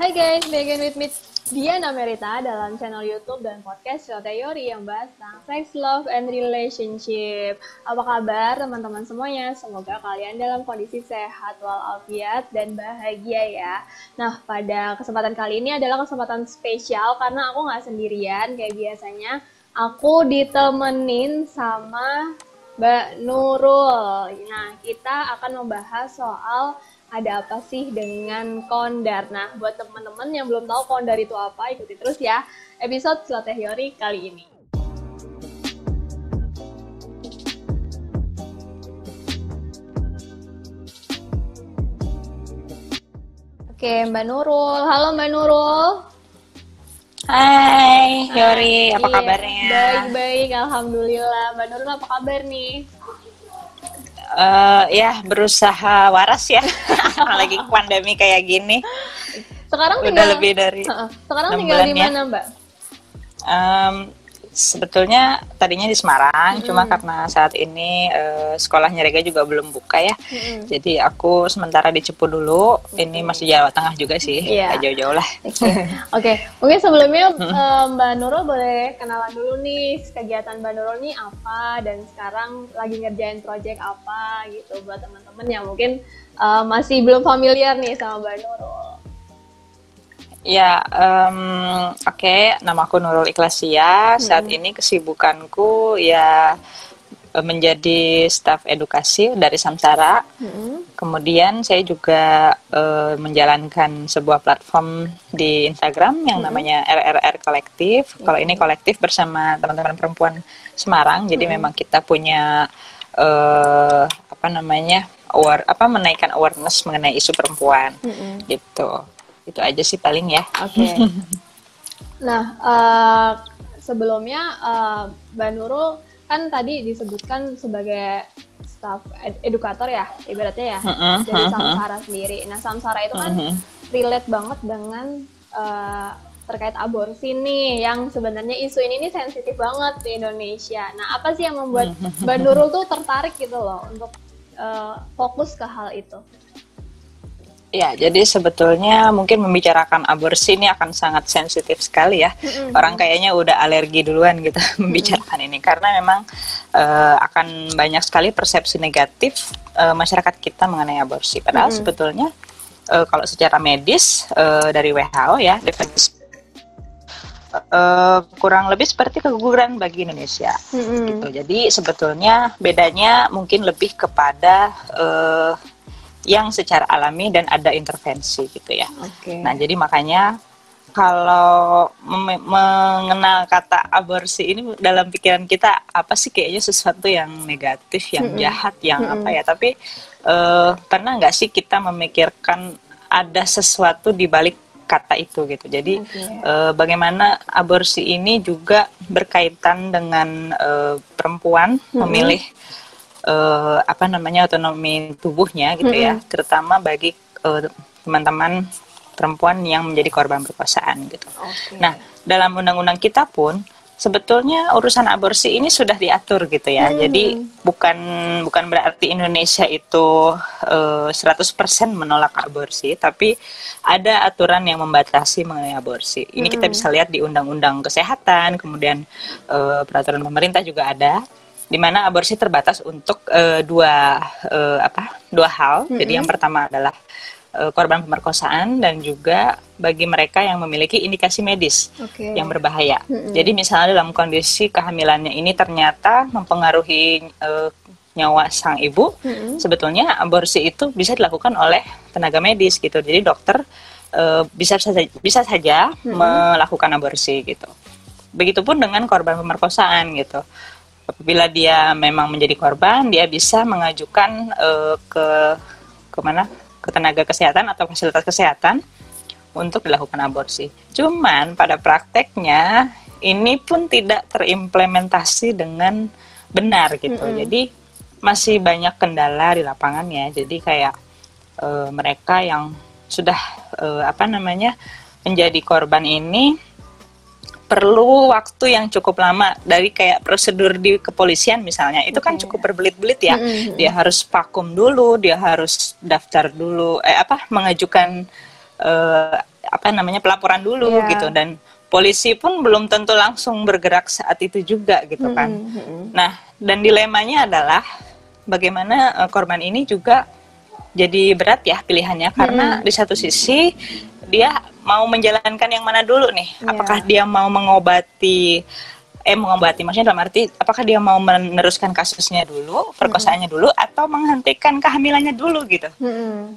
Hai guys, begin with me Diana Merita dalam channel YouTube dan podcast Show Teori yang bahas tentang sex, love, and relationship. Apa kabar teman-teman semuanya? Semoga kalian dalam kondisi sehat walafiat dan bahagia ya. Nah, pada kesempatan kali ini adalah kesempatan spesial karena aku nggak sendirian kayak biasanya. Aku ditemenin sama Mbak Nurul. Nah, kita akan membahas soal ada apa sih dengan kondar. Nah, buat teman-teman yang belum tahu kondar itu apa, ikuti terus ya episode Slot Teori kali ini. Oke, Mbak Nurul. Halo Mbak Nurul. Hai, Yori, apa kabarnya? Baik-baik, Alhamdulillah. Mbak Nurul apa kabar nih? Eh, ya, berusaha waras ya. Lagi pandemi kayak gini. Sekarang Udah tinggal lebih dari Heeh. Sekarang tinggal di ya. mana, Mbak? Em, sebetulnya tadinya di Semarang, cuma karena saat ini eh, sekolahnya Rega juga belum buka ya. Mm-mm. Jadi aku sementara di Cepu dulu. Ini masih Jawa Tengah juga sih, nggak jauh-jauh lah. Oke, Oke. mungkin sebelumnya eh, Mbak Nurul boleh kenalan dulu nih kegiatan Mbak Nurul nih apa dan sekarang lagi ngerjain project apa gitu buat teman-teman yang mungkin eh, masih belum familiar nih sama Mbak Nurul. Ya, em, oke, nama aku Nurul Ikhlasia. Saat ini kesibukanku ya eh, menjadi staf edukasi dari Samsara. Kemudian saya juga eh, menjalankan sebuah platform di Instagram yang namanya RRR Kolektif. Kalau ini kolektif bersama teman-teman perempuan Semarang. Jadi memang kita punya eh, apa namanya aware apa menaikkan awareness mengenai isu perempuan gitu. Itu aja sih paling ya. Oke. nah, eh, sebelumnya eh, Mbak Nurul kan tadi disebutkan sebagai staff ed- edukator ya, ibaratnya ya, Mm-mm, dari mm-mm. Samsara sendiri. Nah, Samsara itu kan relate banget dengan eh, terkait aborsi nih, yang sebenarnya isu ini nih sensitif banget di Indonesia. Nah, apa sih yang membuat Mbak Nurul tuh tertarik gitu loh untuk eh, fokus ke hal itu? Ya, jadi sebetulnya mungkin membicarakan aborsi ini akan sangat sensitif sekali ya. Orang kayaknya udah alergi duluan gitu membicarakan ini karena memang eh, akan banyak sekali persepsi negatif eh, masyarakat kita mengenai aborsi. Padahal sebetulnya eh, kalau secara medis eh, dari WHO ya definisi eh, kurang lebih seperti keguguran bagi Indonesia. gitu. Jadi sebetulnya bedanya mungkin lebih kepada eh, yang secara alami dan ada intervensi gitu ya. Oke. Nah jadi makanya kalau mengenal kata aborsi ini dalam pikiran kita apa sih kayaknya sesuatu yang negatif, yang jahat, yang apa ya? Tapi eh, pernah nggak sih kita memikirkan ada sesuatu di balik kata itu gitu. Jadi Oke. eh, bagaimana aborsi ini juga berkaitan dengan eh, perempuan memilih eh, apa namanya otonomi tubuhnya gitu ya, terutama bagi eh, teman-teman perempuan yang menjadi korban perkosaan gitu. Oke. Nah, dalam undang-undang kita pun sebetulnya urusan aborsi ini sudah diatur gitu ya. Jadi bukan bukan berarti Indonesia itu eh, 100% menolak aborsi, tapi ada aturan yang membatasi mengenai aborsi. Ini kita bisa lihat di Undang-Undang Kesehatan, kemudian eh, peraturan pemerintah juga ada di mana aborsi terbatas untuk eh, dua eh, apa? dua hal. Jadi yang pertama adalah eh, korban pemerkosaan dan juga bagi mereka yang memiliki indikasi medis Oke. yang berbahaya. Jadi misalnya dalam kondisi kehamilannya ini ternyata mempengaruhi eh, nyawa sang ibu, sebetulnya aborsi itu bisa dilakukan oleh tenaga medis gitu. Jadi dokter eh, bisa saja bisa saja melakukan aborsi gitu. Begitupun dengan korban pemerkosaan gitu. Apabila dia memang menjadi korban, dia bisa mengajukan eh, ke ke mana ke tenaga kesehatan atau fasilitas kesehatan untuk dilakukan aborsi. Cuman pada prakteknya ini pun tidak terimplementasi dengan benar gitu. Jadi masih banyak kendala di lapangannya. Jadi kayak eh, mereka yang sudah eh, apa namanya menjadi korban ini perlu waktu yang cukup lama dari kayak prosedur di kepolisian misalnya. Itu kan cukup berbelit-belit ya. Dia harus vakum dulu dia harus daftar dulu eh apa mengajukan eh, apa namanya pelaporan dulu Iya. gitu. Dan polisi pun belum tentu langsung bergerak saat itu juga gitu kan. Mm-mm, mm-mm. Nah, dan dilemanya adalah bagaimana eh, korban ini juga jadi berat ya pilihannya. Karena di satu sisi dia mau menjalankan yang mana dulu nih? Iya. Apakah dia mau mengobati eh mengobati maksudnya dalam arti apakah dia mau meneruskan kasusnya dulu, perkosaannya dulu atau menghentikan kehamilannya dulu gitu. Mm-mm.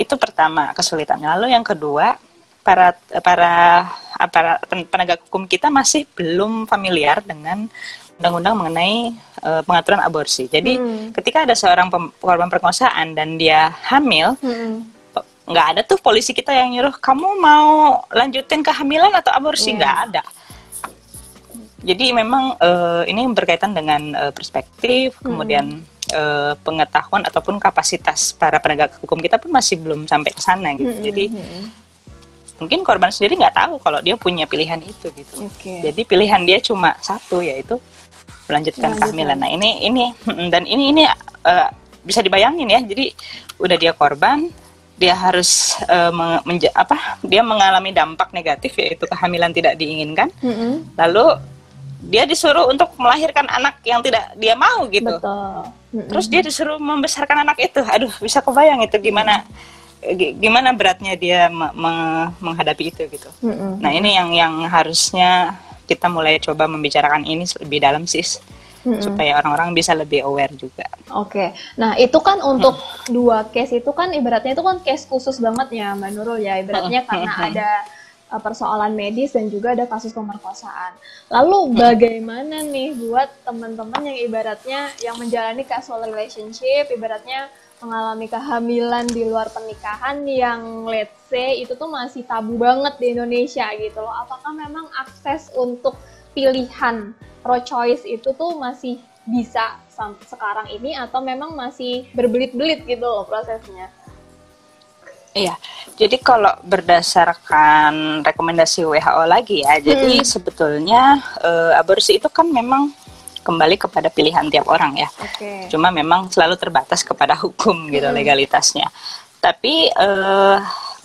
Itu pertama kesulitannya. Lalu yang kedua, para para para penegak hukum kita masih belum familiar dengan undang-undang mengenai eh, pengaturan aborsi. Jadi Hmm. ketika ada seorang korban perkosaan dan dia hamil, Mm-mm. Nggak ada tuh polisi kita yang nyuruh kamu mau lanjutin kehamilan atau aborsi Iya. nggak ada. Jadi memang eh, ini berkaitan dengan eh, perspektif, kemudian eh, pengetahuan ataupun kapasitas para penegak hukum kita pun masih belum sampai ke sana gitu. Mm-mm, Jadi mm-mm. mungkin korban sendiri nggak tahu kalau dia punya pilihan itu gitu. Oke. Jadi pilihan dia cuma satu yaitu melanjutkan Melanjutkan. kehamilan. Nah ini ini dan ini ini eh, bisa dibayangin ya. Jadi udah dia korban, dia harus menge- menja- apa? Dia mengalami dampak negatif yaitu kehamilan tidak diinginkan. Mm-mm. Lalu dia disuruh untuk melahirkan anak yang tidak dia mau gitu. Betul. Mm-mm. Terus dia disuruh membesarkan anak itu. Aduh, bisa kebayang itu gimana gi- gimana beratnya dia me- me- menghadapi itu gitu. Mm-mm. Nah, ini yang yang harusnya kita mulai coba membicarakan ini lebih dalam sih Mm-mm. supaya orang-orang bisa lebih aware juga. Oke, nah itu kan untuk dua case itu kan ibaratnya itu kan case khusus banget ya Mbak Nurul ya ibaratnya Hmm, karena hmm, hmm. ada uh, persoalan medis dan juga ada kasus pemerkosaan. Lalu bagaimana nih buat teman-teman yang ibaratnya yang menjalani casual relationship, ibaratnya mengalami kehamilan di luar pernikahan yang let's say itu tuh masih tabu banget di Indonesia gitu loh. Apakah memang akses untuk pilihan pro choice itu tuh masih bisa sekarang ini atau memang masih berbelit-belit gitu loh prosesnya? Iya, jadi kalau berdasarkan rekomendasi WHO lagi ya, jadi sebetulnya eh, aborsi itu kan memang kembali kepada pilihan tiap orang ya. Oke. Cuma memang selalu terbatas kepada hukum gitu legalitasnya. Tapi eh,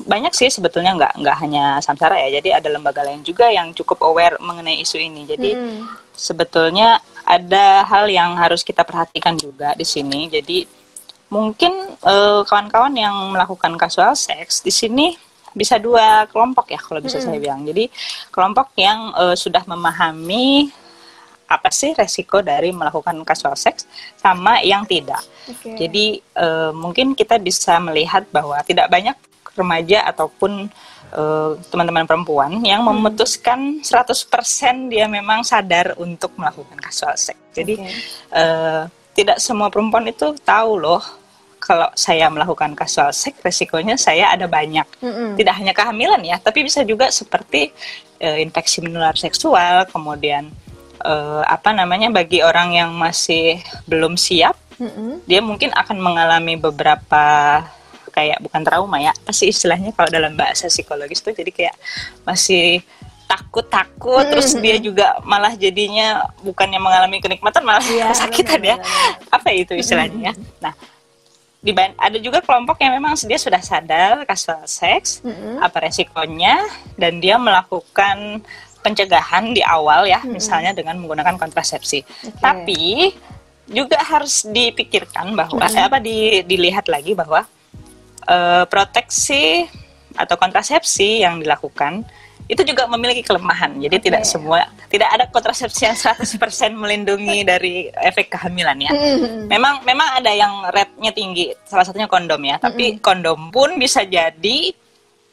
banyak sih sebetulnya nggak nggak hanya Samsara ya. Jadi ada lembaga lain juga yang cukup aware mengenai isu ini. Jadi Mm-mm. sebetulnya ada hal yang harus kita perhatikan juga di sini. Jadi mungkin eh, kawan-kawan yang melakukan casual seks di sini bisa dua kelompok ya kalau bisa saya bilang. Jadi kelompok yang eh, sudah memahami apa sih resiko dari melakukan casual seks sama yang tidak. Oke. Jadi eh, mungkin kita bisa melihat bahwa tidak banyak remaja ataupun eh, teman-teman perempuan yang memutuskan 100% dia memang sadar untuk melakukan casual seks. Jadi Oke. eh, tidak semua perempuan itu tahu loh kalau saya melakukan casual seks resikonya saya ada banyak. Mm-mm. Tidak hanya kehamilan ya, tapi bisa juga seperti eh, infeksi menular seksual, kemudian eh, apa namanya bagi orang yang masih belum siap Mm-mm. dia mungkin akan mengalami beberapa kayak bukan trauma ya apa sih istilahnya kalau dalam bahasa psikologis tuh jadi kayak masih takut-takut terus dia juga malah jadinya bukannya mengalami kenikmatan malah Iya, kesakitan ya. apa itu istilahnya ya? Nah diban- ada juga kelompok yang memang dia sudah sadar casual seks Mm-mm. apa resikonya dan dia melakukan pencegahan di awal ya misalnya dengan menggunakan kontrasepsi. Oke. tapi juga harus dipikirkan bahwa eh, apa di- dilihat lagi bahwa eh, proteksi atau kontrasepsi yang dilakukan itu juga memiliki kelemahan. Jadi tidak semua tidak ada kontrasepsi yang 100% melindungi dari efek kehamilan ya. Mm-mm. Memang memang ada yang rate-nya tinggi, salah satunya kondom ya. Tapi kondom pun bisa jadi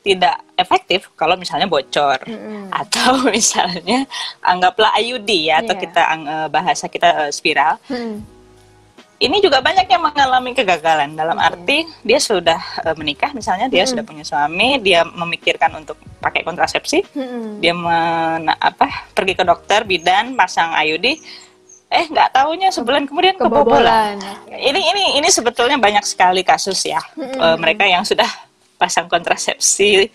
tidak efektif kalau misalnya bocor Mm-mm. atau misalnya anggaplah IUD ya atau Iya. kita eh, bahasa kita eh, spiral. Mm-mm. Ini juga banyak yang mengalami kegagalan dalam arti dia sudah eh, menikah misalnya dia sudah punya suami, dia memikirkan untuk pakai kontrasepsi, Mm-mm. dia men, apa pergi ke dokter bidan pasang IUD eh nggak taunya sebulan kemudian kebobolan. Kebobolan. Oke. Ini ini ini sebetulnya banyak sekali kasus ya Eh, mereka yang sudah pasang kontrasepsi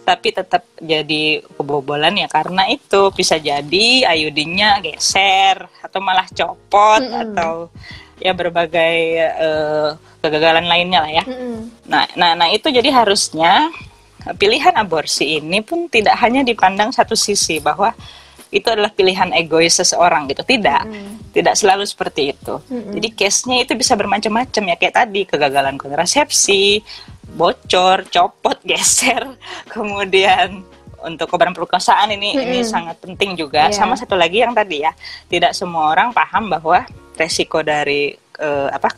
tapi tetap jadi kebobolan ya karena itu bisa jadi IUD-nya geser atau malah copot atau ya berbagai eh, kegagalan lainnya lah ya. Mm-mm. Nah, nah, nah itu jadi harusnya pilihan aborsi ini pun tidak hanya dipandang satu sisi bahwa itu adalah pilihan egois seseorang gitu tidak mm. tidak selalu seperti itu mm jadi case-nya itu bisa bermacam-macam ya kayak tadi kegagalan kontrasepsi bocor copot geser kemudian untuk korban perkosaan ini mm ini sangat penting juga yeah. sama satu lagi yang tadi ya tidak semua orang paham bahwa resiko dari uh, apa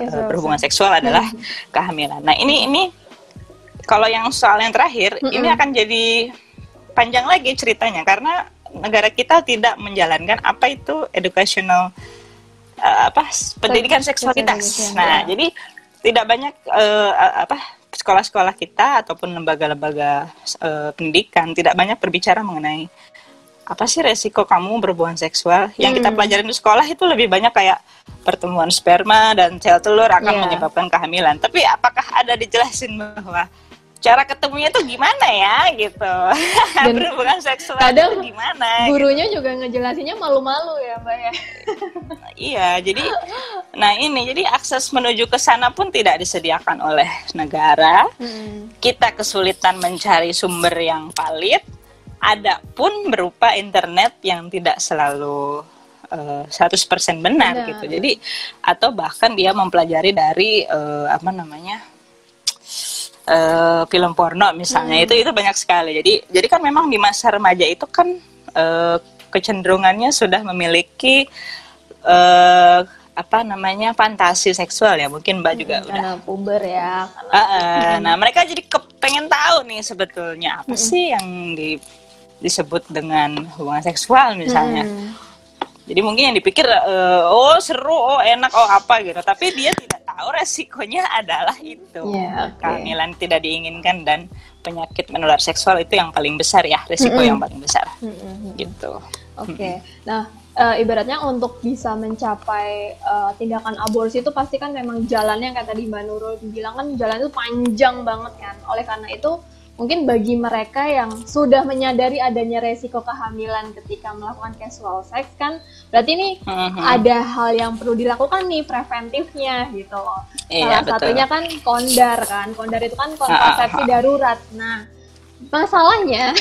uh, berhubungan seksual adalah mm. kehamilan nah ini ini kalau yang soal yang terakhir mm ini akan jadi panjang lagi ceritanya karena negara kita tidak menjalankan apa itu educational uh, apa pendidikan seksualitas. Nah, ya. jadi tidak banyak uh, apa sekolah-sekolah kita ataupun lembaga-lembaga uh, pendidikan tidak banyak berbicara mengenai apa sih resiko kamu berhubungan seksual yang hmm. kita pelajarin di sekolah itu lebih banyak kayak pertemuan sperma dan sel telur akan yeah. menyebabkan kehamilan tapi apakah ada dijelasin bahwa cara ketemunya tuh gimana ya gitu. Dan berhubungan seksual kadang itu gimana gurunya gitu. juga ngejelasinnya malu-malu ya mbak ya. Iya jadi nah ini jadi akses menuju ke sana pun tidak disediakan oleh negara. Hmm. kita kesulitan mencari sumber yang valid ada pun berupa internet yang tidak selalu uh, 100% benar, benar. gitu. Jadi atau bahkan dia mempelajari dari uh, apa namanya uh, film porno misalnya hmm. itu itu banyak sekali. Jadi jadi kan memang di masa remaja itu kan uh, kecenderungannya sudah memiliki uh, apa namanya fantasi seksual ya mungkin mbak juga hmm, udah puber ya uh, uh, nah mereka jadi kepengen tahu nih sebetulnya apa hmm. sih yang di, disebut dengan hubungan seksual misalnya hmm. Jadi mungkin yang dipikir uh, oh seru oh enak oh apa gitu tapi dia tidak tahu resikonya adalah itu yeah, okay. kehamilan tidak diinginkan dan penyakit menular seksual itu yang paling besar ya resiko mm -hmm. yang paling besar mm -hmm. gitu oke okay. nah uh, ibaratnya untuk bisa mencapai uh, tindakan aborsi itu pasti kan memang jalannya kayak tadi Mbak Nurul bilang kan jalan itu panjang banget kan oleh karena itu mungkin bagi mereka yang sudah menyadari adanya resiko kehamilan ketika melakukan casual sex kan berarti ini uh-huh. ada hal yang perlu dilakukan nih preventifnya gitu loh. Iya, Salah betul. satunya kan kondar kan. Kondar itu kan kontrasepsi uh-huh. darurat. Nah, masalahnya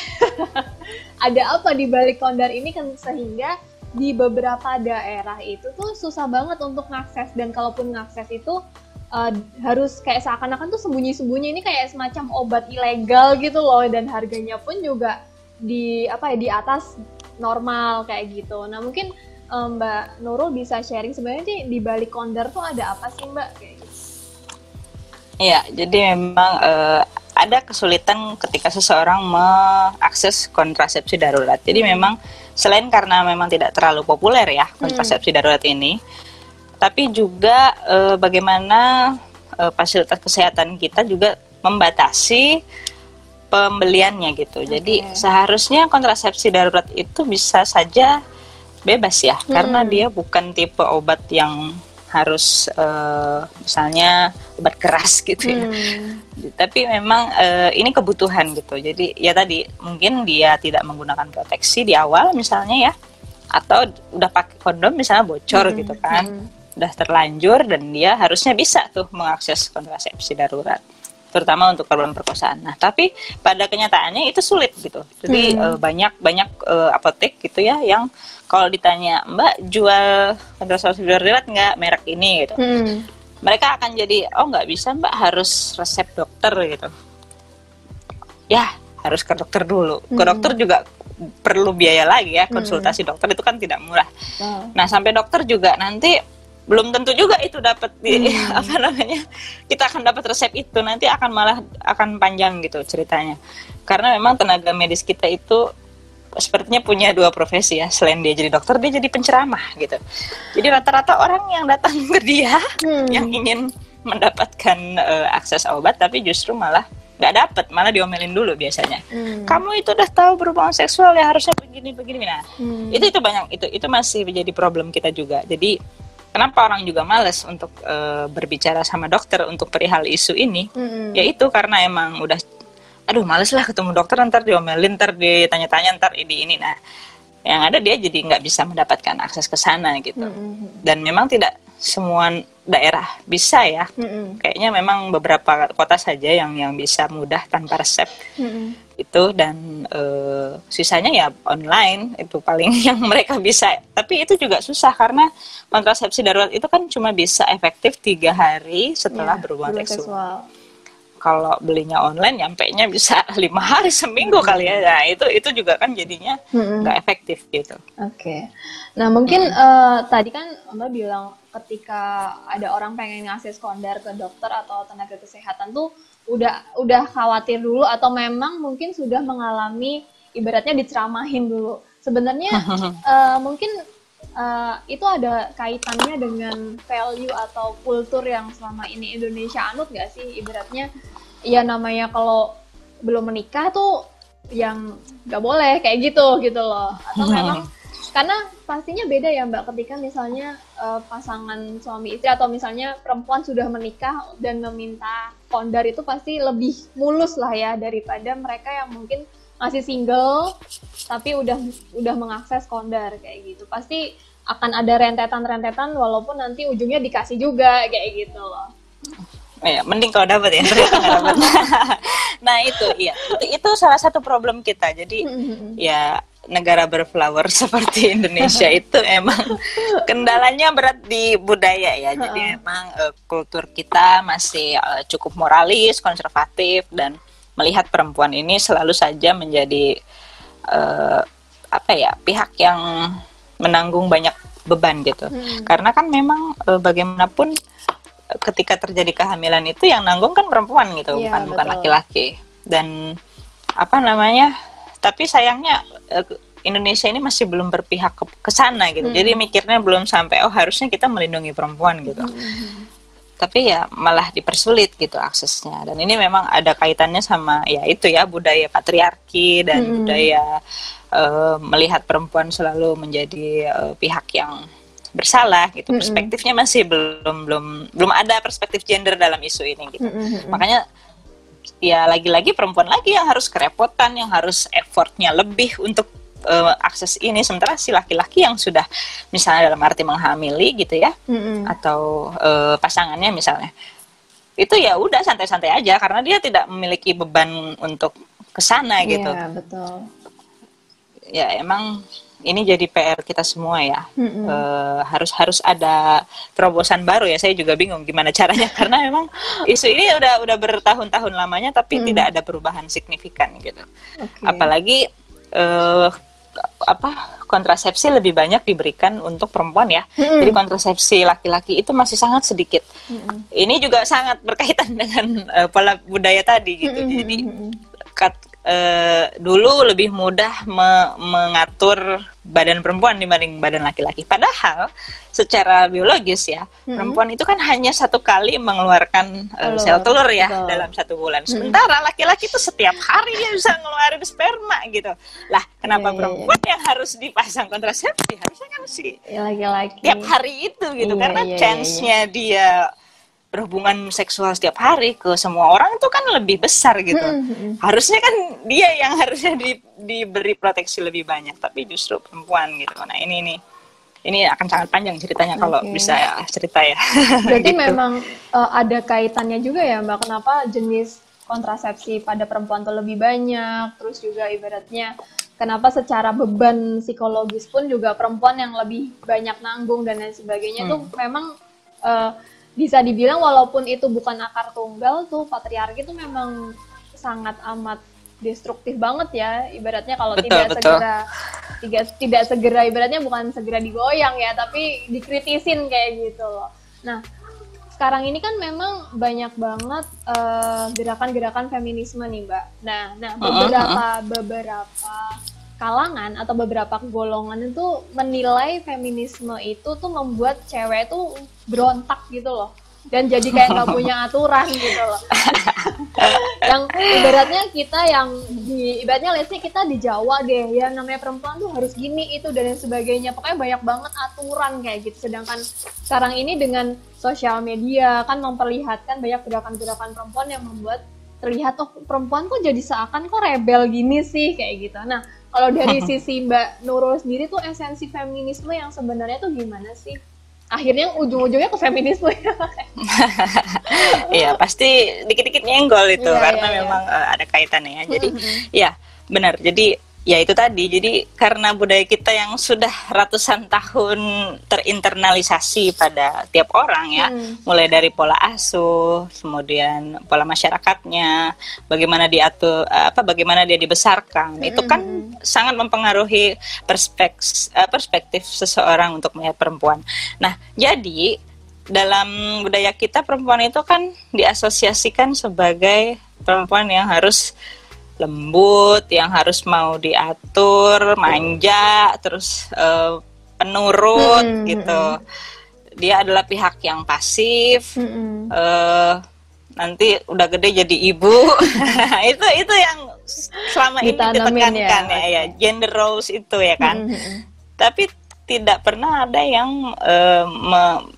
ada apa di balik kondar ini kan sehingga di beberapa daerah itu tuh susah banget untuk mengakses dan kalaupun mengakses itu uh, harus kayak seakan-akan tuh sembunyi-sembunyi ini kayak semacam obat ilegal gitu loh dan harganya pun juga di apa ya di atas normal kayak gitu. Nah mungkin um, Mbak Nurul bisa sharing sebenarnya di balik kondar tuh ada apa sih Mbak kayak gitu? Iya, jadi memang uh, ada kesulitan ketika seseorang mengakses kontrasepsi darurat. Jadi hmm. memang selain karena memang tidak terlalu populer ya kontrasepsi hmm. darurat ini, tapi juga e, bagaimana e, fasilitas kesehatan kita juga membatasi pembeliannya gitu. Okay. Jadi seharusnya kontrasepsi darurat itu bisa saja bebas ya, hmm. karena dia bukan tipe obat yang harus uh, misalnya obat keras gitu ya. Hmm. Tapi memang uh, ini kebutuhan gitu. Jadi ya tadi mungkin dia tidak menggunakan proteksi di awal misalnya ya, atau udah pakai kondom misalnya bocor hmm. gitu kan. Hmm udah terlanjur dan dia harusnya bisa tuh mengakses kontrasepsi darurat terutama untuk korban perkosaan. Nah, tapi pada kenyataannya itu sulit gitu. Jadi hmm. uh, banyak banyak uh, apotek gitu ya yang kalau ditanya Mbak jual kontrasepsi darurat nggak merek ini gitu, hmm. mereka akan jadi oh nggak bisa Mbak harus resep dokter gitu. Ya harus ke dokter dulu. Ke hmm. dokter juga perlu biaya lagi ya konsultasi hmm. dokter itu kan tidak murah. Hmm. Nah sampai dokter juga nanti belum tentu juga itu dapat di hmm. apa namanya kita akan dapat resep itu nanti akan malah akan panjang gitu ceritanya karena memang tenaga medis kita itu sepertinya punya dua profesi ya selain dia jadi dokter dia jadi penceramah gitu jadi rata-rata orang yang datang ke dia hmm. yang ingin mendapatkan uh, akses obat tapi justru malah nggak dapat malah diomelin dulu biasanya hmm. kamu itu udah tahu berhubungan seksual ya harusnya begini begini nah hmm. itu itu banyak itu itu masih menjadi problem kita juga jadi kenapa orang juga males untuk uh, berbicara sama dokter untuk perihal isu ini mm-hmm. yaitu karena emang udah aduh males lah ketemu dokter ntar diomelin ntar ditanya-tanya ntar ini ini nah yang ada dia jadi nggak bisa mendapatkan akses ke sana gitu mm-hmm. dan memang tidak semua daerah bisa ya. Mm-mm. Kayaknya memang beberapa kota saja yang yang bisa mudah tanpa resep. Mm-mm. Itu dan uh, sisanya ya online itu paling yang mereka bisa. Tapi itu juga susah karena kontrasepsi darurat itu kan cuma bisa efektif tiga hari setelah yeah, berhubungan seksual. Kalau belinya online nyampe nya bisa lima hari seminggu hmm. kali ya nah itu itu juga kan jadinya nggak hmm. efektif gitu oke okay. nah mungkin hmm. uh, tadi kan mbak bilang ketika ada orang pengen ngasih kondar ke dokter atau tenaga kesehatan tuh udah udah khawatir dulu atau memang mungkin sudah mengalami ibaratnya diceramahin dulu sebenarnya uh, mungkin uh, itu ada kaitannya dengan value atau kultur yang selama ini Indonesia anut gak sih ibaratnya ya namanya kalau belum menikah tuh yang nggak boleh kayak gitu gitu loh. Atau memang karena pastinya beda ya mbak. Ketika misalnya uh, pasangan suami istri atau misalnya perempuan sudah menikah dan meminta kondar itu pasti lebih mulus lah ya daripada mereka yang mungkin masih single tapi udah udah mengakses kondar kayak gitu. Pasti akan ada rentetan-rentetan walaupun nanti ujungnya dikasih juga kayak gitu loh ya, mending kalau dapat ya. nah itu iya itu, itu salah satu problem kita. Jadi ya negara berflower seperti Indonesia itu emang kendalanya berat di budaya ya. Jadi emang uh, kultur kita masih uh, cukup moralis, konservatif dan melihat perempuan ini selalu saja menjadi uh, apa ya pihak yang menanggung banyak beban gitu. Hmm. Karena kan memang uh, bagaimanapun ketika terjadi kehamilan itu yang nanggung kan perempuan gitu ya, bukan betul. bukan laki-laki dan apa namanya tapi sayangnya eh, Indonesia ini masih belum berpihak ke, ke sana gitu hmm. jadi mikirnya belum sampai oh harusnya kita melindungi perempuan gitu hmm. tapi ya malah dipersulit gitu aksesnya dan ini memang ada kaitannya sama ya itu ya budaya patriarki dan hmm. budaya uh, melihat perempuan selalu menjadi uh, pihak yang bersalah gitu. Perspektifnya masih belum belum belum ada perspektif gender dalam isu ini gitu. Mm -hmm. Makanya ya lagi-lagi perempuan lagi yang harus kerepotan, yang harus effortnya lebih untuk uh, akses ini sementara si laki-laki yang sudah misalnya dalam arti menghamili gitu ya mm -hmm. atau uh, pasangannya misalnya itu ya udah santai-santai aja karena dia tidak memiliki beban untuk ke sana gitu. Iya betul. Ya emang ini jadi PR kita semua ya. Mm-hmm. Uh, harus harus ada terobosan baru ya. Saya juga bingung gimana caranya karena memang isu ini udah udah bertahun-tahun lamanya tapi mm. tidak ada perubahan signifikan gitu. Okay. Apalagi uh, apa kontrasepsi lebih banyak diberikan untuk perempuan ya. Mm-hmm. Jadi kontrasepsi laki-laki itu masih sangat sedikit. Mm-hmm. Ini juga sangat berkaitan dengan uh, pola budaya tadi gitu. Mm-hmm. Jadi kat, uh, dulu lebih mudah me mengatur badan perempuan dibanding badan laki-laki. Padahal secara biologis ya, hmm. perempuan itu kan hanya satu kali mengeluarkan uh, sel telur ya Betul. dalam satu bulan. Sementara laki-laki itu setiap hari dia bisa ngeluarin sperma gitu. Lah, kenapa yeah, iya, perempuan yeah. yang harus dipasang kontrasepsi? Harusnya kan si laki-laki tiap hari itu gitu yeah, karena yeah, iya, chance-nya yeah. dia berhubungan seksual setiap hari ke semua orang itu kan lebih besar gitu. Mm-hmm. Harusnya kan dia yang harusnya di, diberi proteksi lebih banyak, tapi justru perempuan gitu. Nah ini nih ini akan sangat panjang ceritanya okay. kalau bisa ya, cerita ya. Berarti gitu. memang uh, ada kaitannya juga ya Mbak, kenapa jenis kontrasepsi pada perempuan tuh lebih banyak, terus juga ibaratnya kenapa secara beban psikologis pun juga perempuan yang lebih banyak nanggung dan lain sebagainya hmm. tuh memang uh, bisa dibilang walaupun itu bukan akar tunggal tuh patriarki itu memang sangat amat destruktif banget ya ibaratnya kalau tidak betul. segera tidak tidak segera ibaratnya bukan segera digoyang ya tapi dikritisin kayak gitu loh nah sekarang ini kan memang banyak banget gerakan eh, gerakan-gerakan feminisme nih mbak nah nah beberapa uh -huh. beberapa kalangan atau beberapa golongan itu menilai feminisme itu tuh membuat cewek itu berontak gitu loh. Dan jadi kayak nggak punya aturan gitu loh. Yang ibaratnya kita yang di ibaratnya let's kita di Jawa deh ya namanya perempuan tuh harus gini itu dan sebagainya. Pokoknya banyak banget aturan kayak gitu. Sedangkan sekarang ini dengan sosial media kan memperlihatkan banyak gerakan-gerakan perempuan yang membuat terlihat oh perempuan kok jadi seakan kok rebel gini sih? kayak gitu. Nah kalau dari sisi Mbak Nurul sendiri tuh esensi feminisme yang sebenarnya tuh gimana sih? akhirnya ujung-ujungnya ke feminisme ya Iya pasti dikit-dikit nyenggol itu Iya, karena iya. memang eh, ada kaitannya ya. Jadi ya benar. Jadi ya itu tadi. Jadi karena budaya kita yang sudah ratusan tahun terinternalisasi pada tiap orang ya, Hmm. mulai dari pola asuh, kemudian pola masyarakatnya, bagaimana diatur apa bagaimana dia dibesarkan. Itu kan sangat mempengaruhi perspektif perspektif seseorang untuk melihat perempuan. Nah, jadi dalam budaya kita perempuan itu kan diasosiasikan sebagai perempuan yang harus lembut, yang harus mau diatur, manja, terus eh, penurut Mm-mm, gitu. Dia adalah pihak yang pasif. Mm-mm. eh nanti udah gede jadi ibu. itu itu yang selama ini Ditanamin ditekankan ya. ya, ya, gender roles itu ya kan Mm-mm. tapi tidak pernah ada yang eh, me-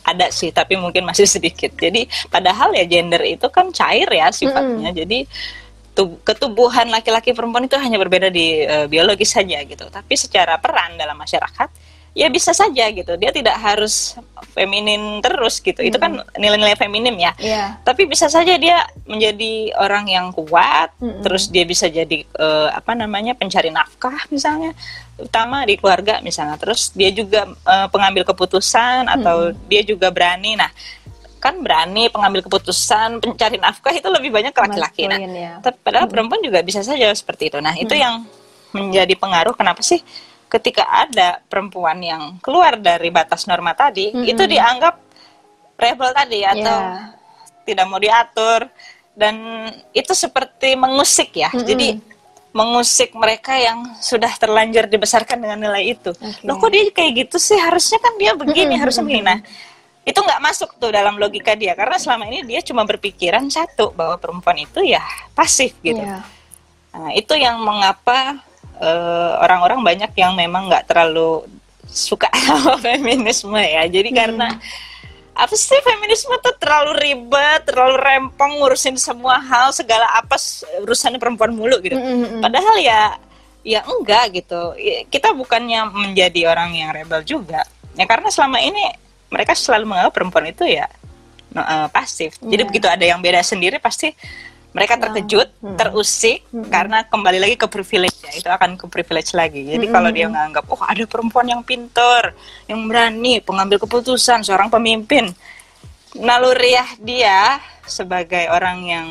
ada sih tapi mungkin masih sedikit jadi padahal ya gender itu kan cair ya sifatnya jadi tu- ketubuhan laki-laki perempuan itu hanya berbeda di eh, biologis saja gitu. Tapi secara peran dalam masyarakat ya bisa saja gitu. Dia tidak harus feminin terus gitu. Itu kan nilai-nilai feminim ya. Iya. tapi bisa saja dia menjadi orang yang kuat Mm-mm. terus dia bisa jadi eh, apa namanya pencari nafkah misalnya utama di keluarga misalnya. Terus dia juga eh, pengambil keputusan atau dia juga berani. Nah kan berani pengambil keputusan pencari nafkah itu lebih banyak ke laki-laki nah ya. padahal perempuan juga bisa saja seperti itu nah itu yang menjadi pengaruh kenapa sih ketika ada perempuan yang keluar dari batas norma tadi Mm-mm. itu dianggap rebel tadi atau Iya. tidak mau diatur dan itu seperti mengusik ya. Mm-mm. Jadi mengusik mereka yang sudah terlanjur dibesarkan dengan nilai itu. Oke. Loh kok dia kayak gitu sih? Harusnya kan dia begini, Mm-mm, harusnya begini. Nah, itu nggak masuk tuh dalam logika dia karena selama ini dia cuma berpikiran satu bahwa perempuan itu ya pasif gitu. Iya. Nah, itu yang mengapa eh, orang-orang banyak yang memang nggak terlalu suka sama feminisme ya. Jadi karena apa sih feminisme tuh terlalu ribet, terlalu rempong ngurusin semua hal, segala apa urusannya perempuan mulu gitu. Mm-mm. Padahal ya ya enggak gitu. Ya, Kita bukannya menjadi orang yang rebel juga. Ya karena selama ini mereka selalu menganggap perempuan itu ya eh, pasif. Jadi Iya. begitu ada yang beda sendiri pasti mereka terkejut, Mm. terusik karena kembali lagi ke privilege ya. Itu akan ke privilege lagi. Jadi kalau dia menganggap oh ada perempuan yang pintar, yang berani, pengambil keputusan, seorang pemimpin. Naluriah dia sebagai orang yang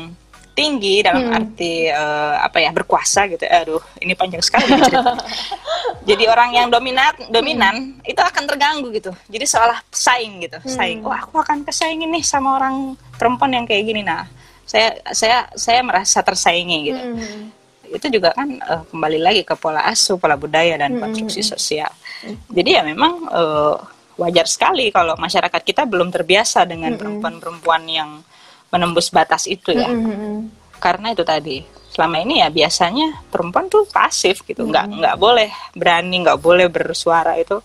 tinggi dalam arti eh, apa ya berkuasa gitu. Aduh, ini panjang sekali cerita. Jadi orang yang dominan dominan itu akan terganggu gitu. Jadi seolah saing gitu, saing. Wah, aku akan kesaingin nih sama orang perempuan yang kayak gini. Nah, saya saya saya merasa tersaingi gitu. Mm-mm. Itu juga kan eh, kembali lagi ke pola asuh, pola budaya dan konstruksi sosial. Jadi ya memang eh, wajar sekali kalau masyarakat kita belum terbiasa dengan perempuan-perempuan yang menembus batas itu ya. Mm-mm. karena itu tadi selama ini ya biasanya perempuan tuh pasif gitu. Nggak nggak boleh berani nggak boleh bersuara itu.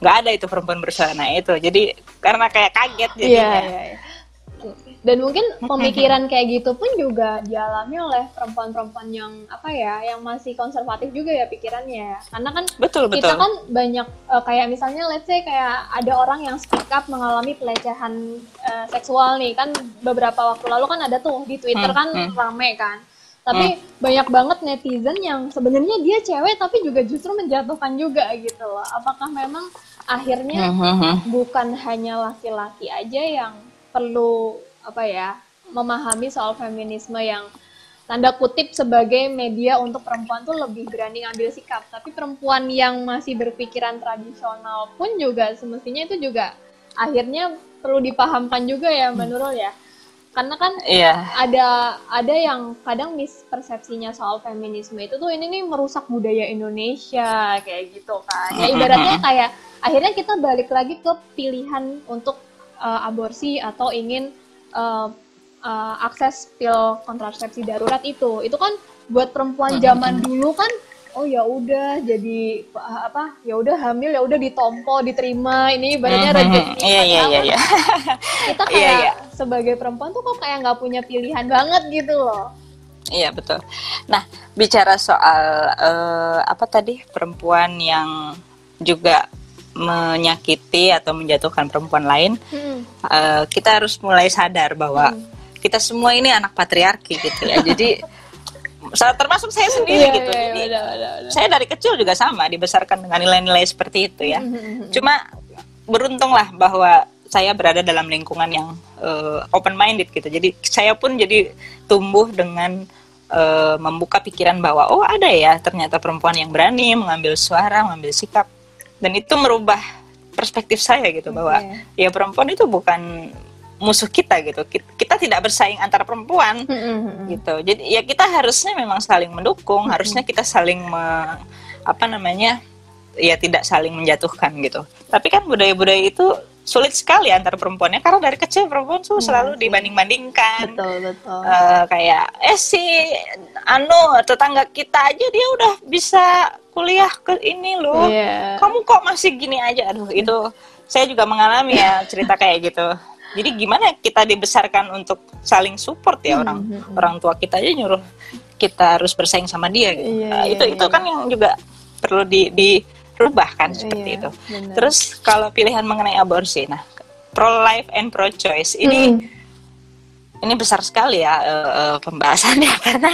Nggak ada itu perempuan bersuara. Nah itu. Jadi karena kayak kaget jadinya. Iya, iya. Dan mungkin pemikiran kayak gitu pun juga dialami oleh perempuan-perempuan yang apa ya, yang masih konservatif juga ya pikirannya. Karena kan betul betul kita kan banyak eh, kayak misalnya let's say kayak ada orang yang speak up mengalami pelecehan eh, seksual nih kan beberapa waktu lalu kan ada tuh di Twitter Hmm, kan hmm. rame kan. Tapi banyak banget netizen yang sebenarnya dia cewek tapi juga justru menjatuhkan juga gitu loh. Apakah memang akhirnya Hmm, hmm, hmm. bukan hanya laki-laki aja yang perlu apa ya memahami soal feminisme yang tanda kutip sebagai media untuk perempuan tuh lebih berani ngambil sikap. Tapi perempuan yang masih berpikiran tradisional pun juga semestinya itu juga akhirnya perlu dipahamkan juga ya menurut ya. Karena kan iya. ada ada yang kadang mispersepsinya soal feminisme itu tuh ini nih merusak budaya Indonesia kayak gitu kan. Ya ibaratnya kayak akhirnya kita balik lagi ke pilihan untuk uh, aborsi atau ingin uh, uh, akses pil kontrasepsi darurat itu itu kan buat perempuan zaman dulu kan oh ya udah jadi uh, apa ya udah hamil ya udah ditompo diterima ini ibaratnya Mhm. rezeki iya iya iya iya kita Iya, kayak iya. sebagai perempuan tuh kok kayak nggak punya pilihan banget gitu loh Iya betul. Nah bicara soal eh, apa tadi perempuan yang juga menyakiti atau menjatuhkan perempuan lain, hmm. uh, kita harus mulai sadar bahwa hmm. kita semua ini anak patriarki gitu ya. Jadi termasuk saya sendiri yeah, gitu. Yeah, Jadi yeah, yeah, yeah. saya dari kecil juga sama dibesarkan dengan nilai-nilai seperti itu ya. Hmm, hmm, hmm, Cuma beruntunglah bahwa saya berada dalam lingkungan yang uh, eh, open minded gitu. Jadi saya pun jadi tumbuh dengan uh, membuka pikiran bahwa oh ada ya ternyata perempuan yang berani mengambil suara, mengambil sikap dan itu merubah perspektif saya gitu bahwa ya perempuan itu bukan musuh kita gitu kita tidak bersaing antara perempuan mm-hmm. gitu jadi ya kita harusnya memang saling mendukung mm-hmm. harusnya kita saling me, apa namanya ya tidak saling menjatuhkan gitu tapi kan budaya-budaya itu sulit sekali antar perempuannya karena dari kecil perempuan tuh selalu hmm. dibanding-bandingkan betul betul uh, kayak eh si anu tetangga kita aja dia udah bisa kuliah ke ini loh yeah. kamu kok masih gini aja aduh itu saya juga mengalami ya cerita kayak gitu jadi gimana kita dibesarkan untuk saling support ya orang hmm, hmm. orang tua kita aja nyuruh kita harus bersaing sama dia gitu yeah, uh, itu yeah, itu yeah. kan yang juga perlu di, di rubah kan seperti iya, itu. Bener. Terus kalau pilihan mengenai aborsi, nah pro life and pro choice ini ini besar sekali ya uh, uh, pembahasannya karena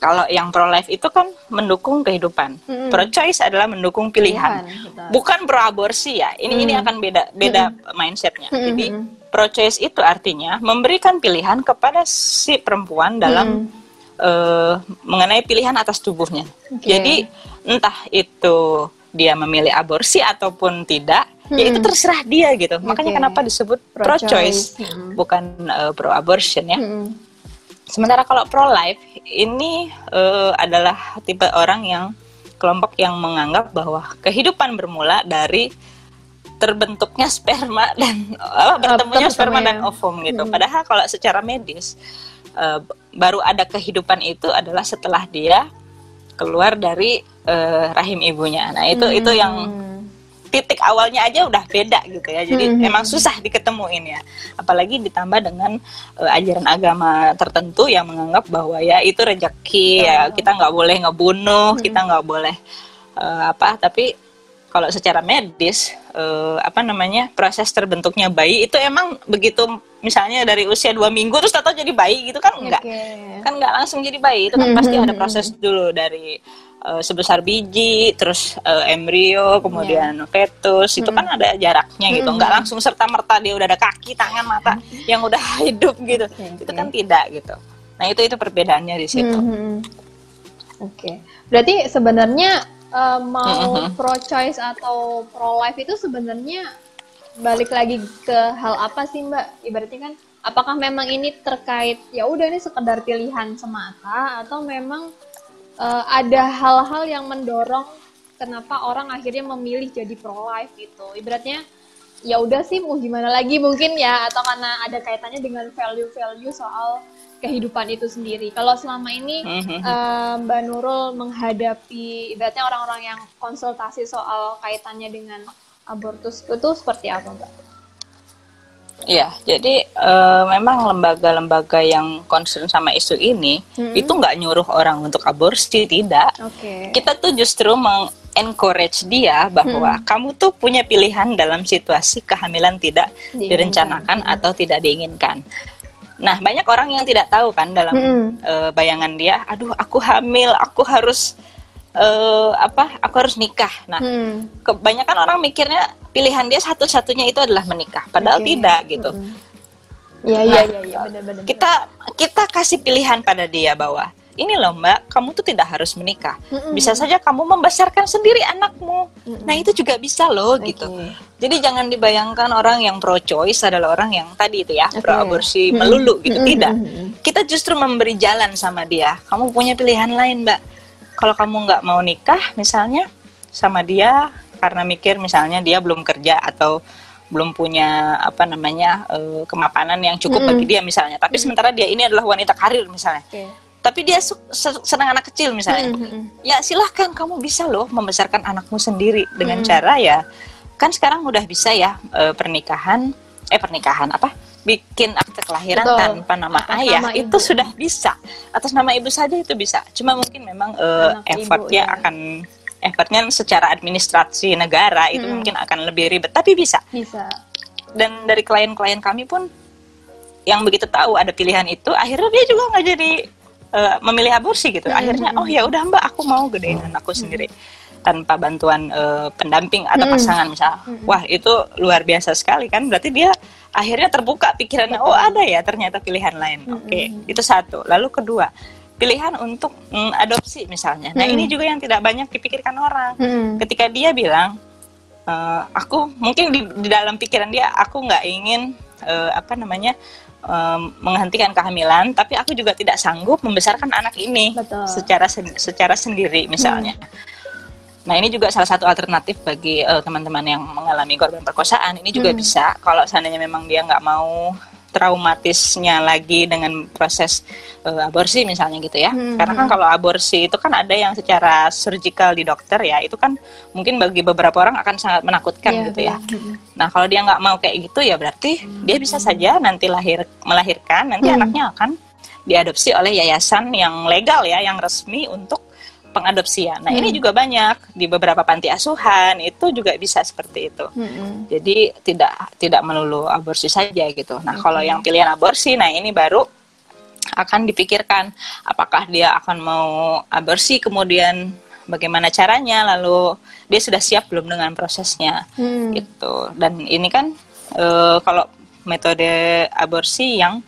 kalau yang pro life itu kan mendukung kehidupan, hmm. pro choice adalah mendukung pilihan, pilihan bukan pro aborsi ya. Ini hmm. ini akan beda beda hmm. mindsetnya. Hmm. Jadi pro choice itu artinya memberikan pilihan kepada si perempuan dalam hmm. uh, mengenai pilihan atas tubuhnya. Okay. Jadi entah itu dia memilih aborsi ataupun tidak hmm. ya itu hmm. terserah dia gitu okay. makanya kenapa disebut pro, choice hmm. bukan uh, pro abortion ya hmm. sementara kalau pro life ini uh, adalah tipe orang yang kelompok yang menganggap bahwa kehidupan bermula dari terbentuknya sperma dan uh, bertemunya sperma dan ovum gitu hmm. padahal kalau secara medis uh, baru ada kehidupan itu adalah setelah dia keluar dari uh, rahim ibunya. Nah itu hmm. itu yang titik awalnya aja udah beda gitu ya. Jadi hmm. emang susah diketemuin ya. Apalagi ditambah dengan uh, ajaran agama tertentu yang menganggap bahwa ya itu rezeki oh. ya kita nggak boleh ngebunuh, hmm. kita nggak boleh uh, apa. Tapi kalau secara medis uh, apa namanya proses terbentuknya bayi itu emang begitu misalnya dari usia dua minggu terus tato jadi bayi gitu kan enggak okay. kan enggak langsung jadi bayi itu kan pasti ada proses dulu dari uh, sebesar biji terus uh, embrio kemudian yeah. fetus itu kan ada jaraknya gitu. Enggak langsung serta merta dia udah ada kaki tangan mata yang udah hidup gitu. Okay. itu kan tidak gitu. Nah itu itu perbedaannya di situ. Oke. Okay. berarti sebenarnya uh, mau uh-huh. pro choice atau pro life itu sebenarnya balik lagi ke hal apa sih mbak ibaratnya kan apakah memang ini terkait ya udah ini sekedar pilihan semata atau memang uh, ada hal-hal yang mendorong kenapa orang akhirnya memilih jadi pro life gitu ibaratnya ya udah sih mau gimana lagi mungkin ya atau karena ada kaitannya dengan value-value soal kehidupan itu sendiri. Kalau selama ini uh, Mbak Nurul menghadapi ibaratnya orang-orang yang konsultasi soal kaitannya dengan abortus itu seperti apa, Mbak? Iya, jadi uh, memang lembaga-lembaga yang concern sama isu ini hmm. itu nggak nyuruh orang untuk aborsi, tidak. Okay. Kita tuh justru meng encourage dia bahwa hmm. kamu tuh punya pilihan dalam situasi kehamilan tidak direncanakan atau tidak diinginkan. Nah, banyak orang yang tidak tahu kan dalam hmm. uh, bayangan dia, aduh aku hamil, aku harus uh, apa? Aku harus nikah. Nah, hmm. kebanyakan orang mikirnya pilihan dia satu-satunya itu adalah menikah, padahal okay. tidak gitu. Hmm. Ya, ya, ya, ya, benar-benar. Kita kita kasih pilihan pada dia bahwa ini loh mbak, kamu tuh tidak harus menikah. Mm-mm. Bisa saja kamu membesarkan sendiri anakmu. Mm-mm. Nah itu juga bisa loh okay. gitu. Jadi jangan dibayangkan orang yang pro choice adalah orang yang tadi itu ya okay. pro aborsi melulu gitu. Tidak. Kita justru memberi jalan sama dia. Kamu punya pilihan lain mbak. Kalau kamu nggak mau nikah misalnya sama dia karena mikir misalnya dia belum kerja atau belum punya apa namanya uh, kemapanan yang cukup mm bagi dia misalnya. Tapi mm sementara dia ini adalah wanita karir misalnya. Okay tapi dia senang anak kecil misalnya mm -hmm. ya silahkan kamu bisa loh membesarkan anakmu sendiri dengan mm -hmm. cara ya kan sekarang udah bisa ya e, pernikahan eh pernikahan apa bikin akte kelahiran Betul. tanpa nama atas ayah nama itu sudah bisa atas nama ibu saja itu bisa cuma mungkin memang e, effortnya ya. akan effortnya secara administrasi negara itu Hmm. mungkin akan lebih ribet tapi bisa Bisa. dan dari klien-klien kami pun yang begitu tahu ada pilihan itu akhirnya dia juga nggak jadi eh, memilih aborsi gitu. Hmm. akhirnya oh ya udah mbak aku mau gedein anakku sendiri tanpa bantuan eh, pendamping atau Hmm. pasangan misal. Wah itu luar biasa sekali kan. Berarti dia akhirnya terbuka pikirannya oh ada ya ternyata pilihan lain. Oke itu satu. Lalu kedua pilihan untuk mm, adopsi misalnya. Nah ini juga yang tidak banyak dipikirkan orang. Ketika dia bilang "Eh, aku mungkin di, di dalam pikiran dia aku nggak ingin eh, apa namanya em, menghentikan kehamilan tapi aku juga tidak sanggup membesarkan anak ini Betul. secara sen- secara sendiri misalnya nah ini juga salah satu alternatif bagi eh, teman-teman yang mengalami korban perkosaan ini juga Hmm. bisa kalau seandainya memang dia nggak mau traumatisnya lagi dengan proses eh, aborsi misalnya gitu ya. Hmm. Karena kan kalau aborsi itu kan ada yang secara surgical di dokter ya, itu kan mungkin bagi beberapa orang akan sangat menakutkan Iya, gitu ya. Mm-mm. Nah kalau dia nggak mau kayak gitu ya berarti dia bisa saja nanti lahir melahirkan nanti Hmm. anaknya akan diadopsi oleh yayasan yang legal ya, yang resmi untuk pengadopsian. Nah ini Hmm. juga banyak di beberapa panti asuhan itu juga bisa seperti itu. Mm-mm. Jadi tidak tidak melulu aborsi saja gitu. Nah kalau yang pilihan aborsi, nah ini baru akan dipikirkan apakah dia akan mau aborsi kemudian bagaimana caranya lalu dia sudah siap belum dengan prosesnya Hmm. gitu dan ini kan eh, kalau metode aborsi yang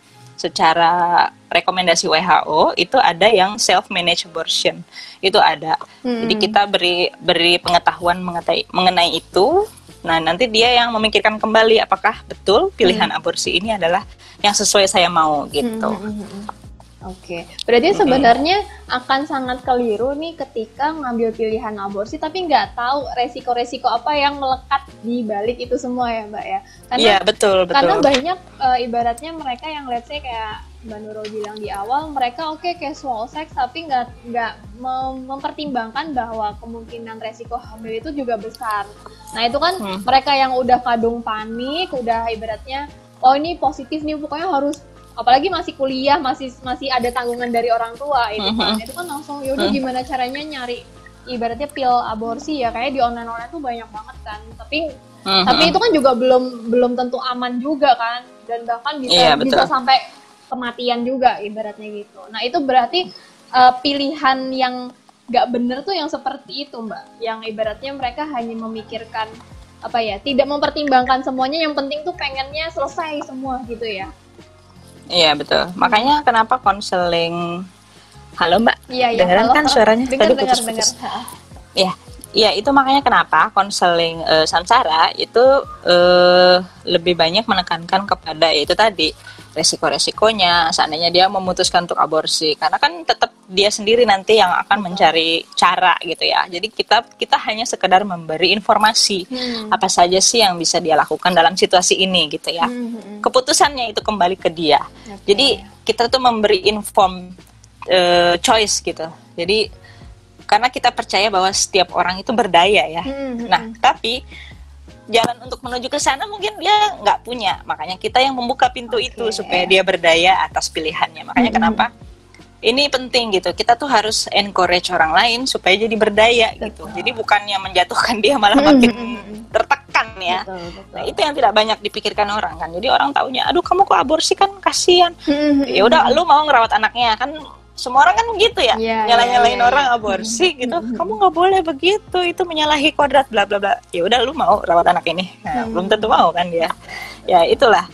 secara rekomendasi WHO itu ada yang self managed abortion. Itu ada. Hmm. jadi kita beri beri pengetahuan mengenai mengenai itu. Nah nanti dia yang memikirkan kembali apakah betul pilihan aborsi ini adalah yang sesuai saya mau gitu. Hmm, hmm, hmm. Oke, berarti sebenarnya akan sangat keliru nih ketika ngambil pilihan aborsi tapi nggak tahu resiko-resiko apa yang melekat di balik itu semua ya mbak ya. Karena Iya betul betul karena banyak eh, ibaratnya mereka yang let's say kayak Mbak Nurul bilang di awal mereka oke casual sex tapi nggak nggak mem- mempertimbangkan bahwa kemungkinan resiko hamil itu juga besar. Nah itu kan Hmm. mereka yang udah kadung panik, udah ibaratnya oh ini positif nih pokoknya harus apalagi masih kuliah masih masih ada tanggungan dari orang tua itu kan? Mhm. itu kan langsung yaudah gimana caranya nyari ibaratnya pil aborsi ya kayak di online online tuh banyak banget kan. Tapi Mhm. tapi itu kan juga belum belum tentu aman juga kan? Dan bahkan bisa betul. bisa sampai kematian juga ibaratnya gitu. Nah itu berarti eh, pilihan yang nggak bener tuh yang seperti itu mbak. Yang ibaratnya mereka hanya memikirkan apa ya tidak mempertimbangkan semuanya yang penting tuh pengennya selesai semua gitu ya Iya betul. Makanya kenapa konseling Halo Mbak, iya iya Dengeran halo, kan halo. suaranya? dengar Tadi dengar putus-putus. dengar Ha. ya, ya itu makanya kenapa konseling eh, samsara itu eh, lebih banyak menekankan kepada yaitu tadi resiko-resikonya. Seandainya dia memutuskan untuk aborsi, karena kan tetap dia sendiri nanti yang akan mencari cara gitu ya. Jadi kita kita hanya sekedar memberi informasi Hmm. apa saja sih yang bisa dia lakukan dalam situasi ini gitu ya. Hmm, hmm, hmm. Keputusannya itu kembali ke dia. Oke. Jadi kita tuh memberi inform eh, choice gitu. Jadi karena kita percaya bahwa setiap orang itu berdaya ya. Hmm, hmm, Nah, tapi jalan untuk menuju ke sana mungkin dia nggak punya. Makanya kita yang membuka pintu Oke. itu supaya dia berdaya atas pilihannya. Makanya Hmm. kenapa ini penting gitu. Kita tuh harus encourage orang lain supaya jadi berdaya gitu. Betul. Jadi bukannya menjatuhkan dia malah makin hmm, hmm. tertekan ya. betul betul Nah, itu yang tidak banyak dipikirkan orang kan. Jadi orang taunya, aduh kamu kok aborsi kan kasihan. Hmm, hmm, Ya udah lu mau ngerawat anaknya kan semua orang kan gitu ya. Iya, Nyala-nyalain iya. orang aborsi gitu. Kamu nggak boleh begitu, itu menyalahi kodrat bla bla bla. Ya udah lu mau rawat anak ini. Nah, Hmm. belum tentu mau kan dia. Ya itulah.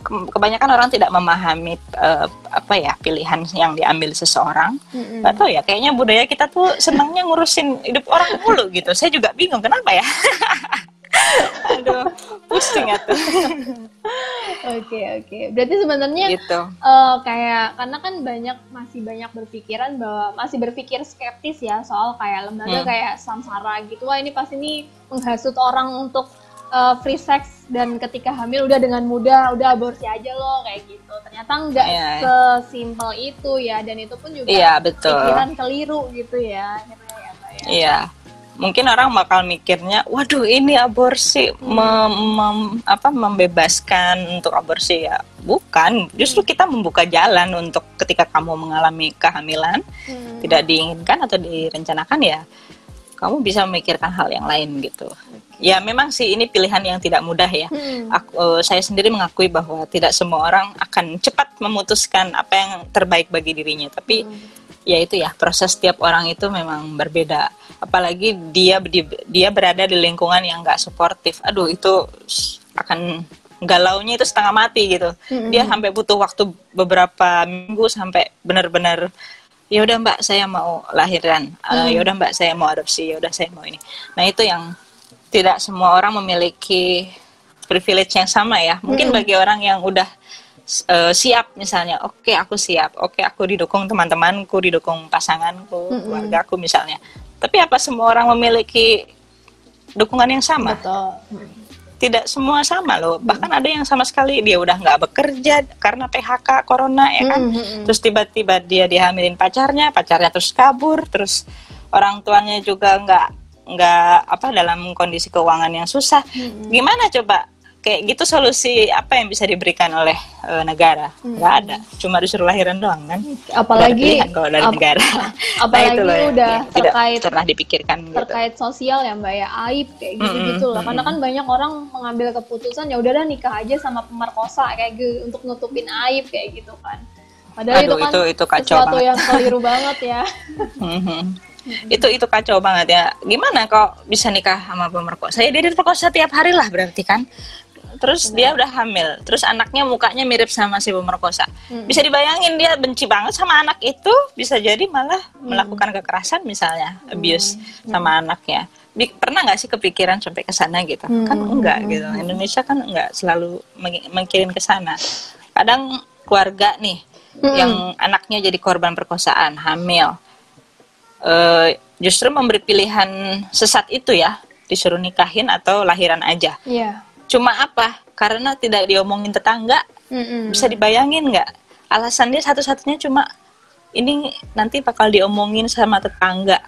Ke- Kebanyakan orang tidak memahami eh, apa ya pilihan yang diambil seseorang. Hmm, hmm. Tahu ya, kayaknya budaya kita tuh senangnya ngurusin hidup orang mulu gitu. Saya juga bingung kenapa ya. Aduh, pusing atuh. Oke oke. Berarti sebenarnya gitu. eh, kayak karena kan banyak masih banyak berpikiran bahwa masih berpikir skeptis ya soal kayak lembaga Hmm. kayak samsara gitu. Wah ini pasti ini menghasut orang untuk eh, free sex dan ketika hamil udah dengan mudah udah aborsi aja loh kayak gitu. Ternyata nggak Iya. sesimpel itu ya dan itu pun juga Iya, betul. pikiran keliru gitu ya. Ya, ya. Iya. Mungkin orang bakal mikirnya, waduh ini aborsi mem- mem- apa membebaskan untuk aborsi ya. Bukan, justru kita membuka jalan untuk ketika kamu mengalami kehamilan Hmm. tidak diinginkan atau direncanakan ya. kamu bisa memikirkan hal yang lain gitu. Ya memang sih ini pilihan yang tidak mudah ya. Hmm. Aku, eh, saya sendiri mengakui bahwa tidak semua orang akan cepat memutuskan apa yang terbaik bagi dirinya. Tapi ya itu ya proses setiap orang itu memang berbeda. Apalagi dia di- dia berada di lingkungan yang nggak suportif. Aduh itu akan galaunya itu setengah mati gitu. Dia sampai butuh waktu beberapa minggu sampai benar-benar ya udah mbak saya mau lahiran. Eh, ya udah mbak saya mau adopsi. Ya udah saya mau ini. Nah itu yang tidak semua orang memiliki privilege yang sama ya. Mungkin bagi orang yang udah eh, siap misalnya. Oke aku siap. Oke aku didukung teman-temanku didukung pasanganku keluargaku misalnya. Tapi apa semua orang memiliki dukungan yang sama? Betul. tidak semua sama loh. Bahkan ada yang sama sekali dia udah nggak bekerja karena PHK corona ya kan? Terus tiba-tiba dia dihamilin pacarnya pacarnya terus kabur terus orang tuanya juga nggak nggak apa dalam kondisi keuangan yang susah. Gimana coba kayak gitu solusi apa yang bisa diberikan oleh eh, negara? Nggak ada cuma disuruh lahiran doang kan? Apalagi kalau dari ap- negara. Apalagi itu loh yang- udah tidak terkait- pernah dipikirkan gitu. terkait sosial ya mbak ya. Aib kayak gitu gitu lah karena kan banyak orang mengambil keputusan ya udah dah nikah aja sama pemerkosa kayak gitu untuk nutupin aib kayak gitu kan. Padahal Aduh, itu kan itu- itu kacau sesuatu banget. yang keliru banget ya. Itu itu kacau banget ya. Gimana kok bisa nikah sama pemerkosa? Ya dia diperkosa tiap hari lah berarti kan terus dia udah hamil. Terus anaknya mukanya mirip sama si pemerkosa bisa dibayangin dia benci banget sama anak itu. Bisa jadi malah melakukan kekerasan misalnya abuse sama anaknya. Pernah nggak sih kepikiran sampai ke sana gitu? Kan enggak gitu. Indonesia kan enggak selalu meng- mikirin ke sana. Kadang keluarga nih yang anaknya jadi korban perkosaan hamil eh, justru memberi pilihan sesat itu ya disuruh nikahin atau lahiran aja. Iya cuma apa? Karena tidak diomongin tetangga. Mm-mm. bisa dibayangin nggak? Alasan dia satu-satunya cuma ini nanti bakal diomongin sama tetangga.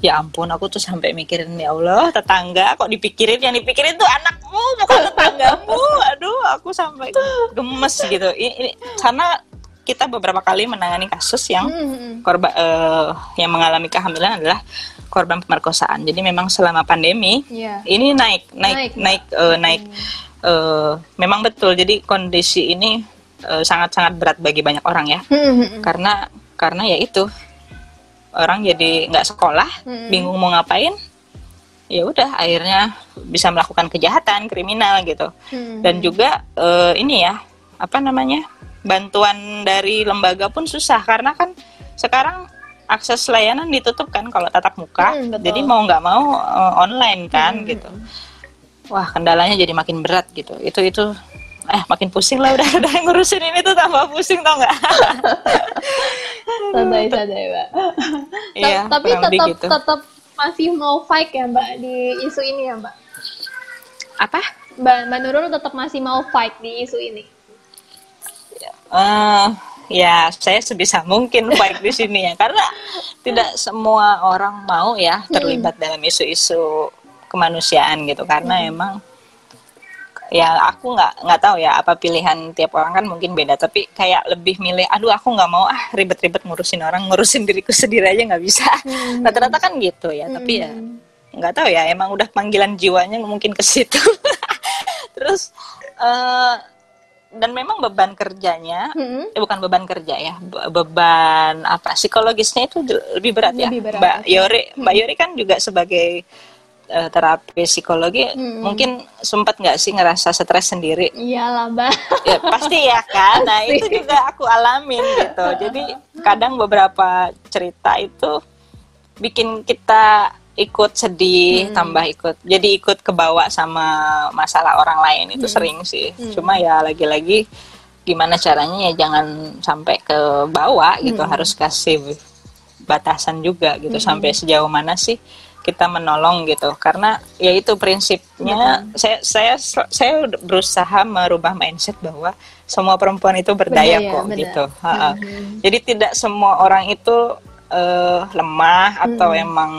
Ya ampun aku tuh sampai mikirin ya Allah tetangga kok dipikirin? Yang dipikirin tuh anakmu bukan tetanggamu. Aduh aku sampai gemes gitu. Ini, ini karena kita beberapa kali menangani kasus yang korban eh, yang mengalami kehamilan adalah korban pemerkosaan. Jadi memang selama pandemi Iya. ini naik naik Naik, naik eh, naik eh, memang betul. Jadi kondisi ini eh, sangat-sangat berat bagi banyak orang ya. Mm-mm. Karena karena ya itu orang jadi nggak sekolah, bingung mau ngapain. Ya udah akhirnya bisa melakukan kejahatan, kriminal gitu. Mm. Dan juga eh, ini ya, apa namanya? bantuan dari lembaga pun susah karena kan sekarang akses layanan ditutup kan kalau tatap muka. Hmm, betul. jadi mau nggak mau eh, online kan gitu. Wah, kendalanya jadi makin berat gitu. Itu itu eh makin pusing lah udah udah ngurusin ini tuh tambah pusing tau nggak? santai santai mbak Iya, tapi tetap gitu. tetap masih mau fight ya mbak di isu ini ya mbak Apa? mbak mbak Nurul tetap masih mau fight di isu ini eh ya saya sebisa mungkin baik di sini ya. Karena tidak semua orang mau ya terlibat dalam isu-isu kemanusiaan gitu. Karena emang ya aku nggak nggak tahu ya apa pilihan tiap orang. Kan mungkin beda. Tapi kayak lebih milih aduh aku nggak mau. Ah ribet-ribet ngurusin orang ngurusin diriku sendiri aja nggak bisa. Rata-rata kan gitu ya. Tapi ya nggak tahu ya. Emang udah panggilan jiwanya mungkin ke situ. Terus eh, dan memang beban kerjanya Mm-mm. eh, bukan beban kerja ya be- beban apa psikologisnya itu lebih berat ya. Lebih berat, mbak oke. Yori mbak Yori kan juga sebagai eh, terapi psikologi mungkin sempat nggak sih ngerasa stres sendiri? Iyalah mbak. Ya pasti ya kan? Nah itu juga aku alamin gitu. Jadi kadang beberapa cerita itu bikin kita ikut sedih tambah ikut jadi ikut kebawa sama masalah orang lain itu sering sih. Cuma ya lagi-lagi gimana caranya ya jangan sampai ke bawah gitu harus kasih batasan juga gitu sampai sejauh mana sih kita menolong gitu. Karena ya itu prinsipnya saya saya saya berusaha merubah mindset bahwa semua perempuan itu berdaya, Berdaya, kok benar. gitu. Ha-ha. jadi tidak semua orang itu eh, lemah atau emang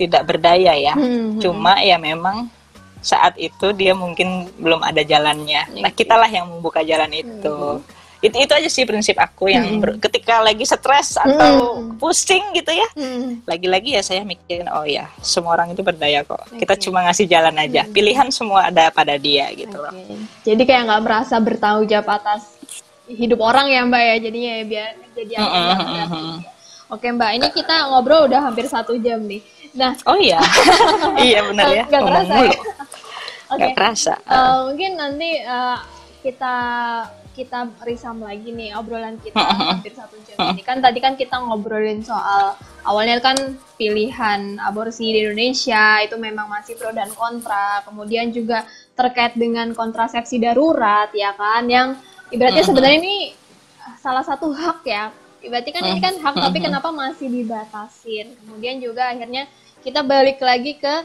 tidak berdaya ya. Hmm, cuma ya memang saat itu dia mungkin belum ada jalannya. Nah kitalah yang membuka jalan itu. Itu itu aja sih prinsip aku yang ber- ketika lagi stres atau pusing gitu ya Hmm. lagi-lagi ya saya mikirin oh ya semua orang itu berdaya kok. Kita cuma ngasih jalan aja. Pilihan semua ada pada dia gitu loh. Oke. Jadi kayak nggak merasa bertanggung jawab atas hidup orang ya Mbak ya, jadinya ya biar jadi nggak berarti. Oke Mbak, ini kita ngobrol udah hampir satu jam nih. Nah, oh iya. Iya benar ya. Ngomong terasa ya. Oke, nggak kerasa. Eh, mungkin nanti eh, kita kita risam lagi nih obrolan kita hampir satu jam ini. Kan tadi kan kita ngobrolin soal awalnya kan pilihan aborsi di Indonesia itu memang masih pro dan kontra. Kemudian juga terkait dengan kontrasepsi darurat ya kan yang ibaratnya sebenarnya ini salah satu hak ya. Ibaratnya kan ini kan hak tapi kenapa masih dibatasin? Kemudian juga akhirnya kita balik lagi ke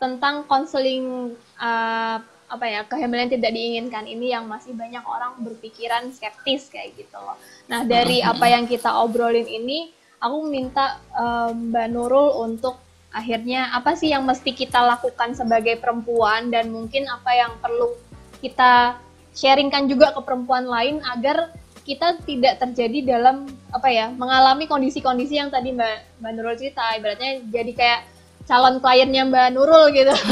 tentang konseling uh, apa ya kehamilan tidak diinginkan. Ini yang masih banyak orang berpikiran skeptis kayak gitu loh. Nah dari apa yang kita obrolin ini, aku minta um, Mbak Nurul untuk akhirnya apa sih yang mesti kita lakukan sebagai perempuan dan mungkin apa yang perlu kita sharingkan juga ke perempuan lain agar kita tidak terjadi dalam apa ya mengalami kondisi-kondisi yang tadi Mbak Mbak Nurul cerita. Ibaratnya jadi kayak calon kliennya Mbak Nurul gitu.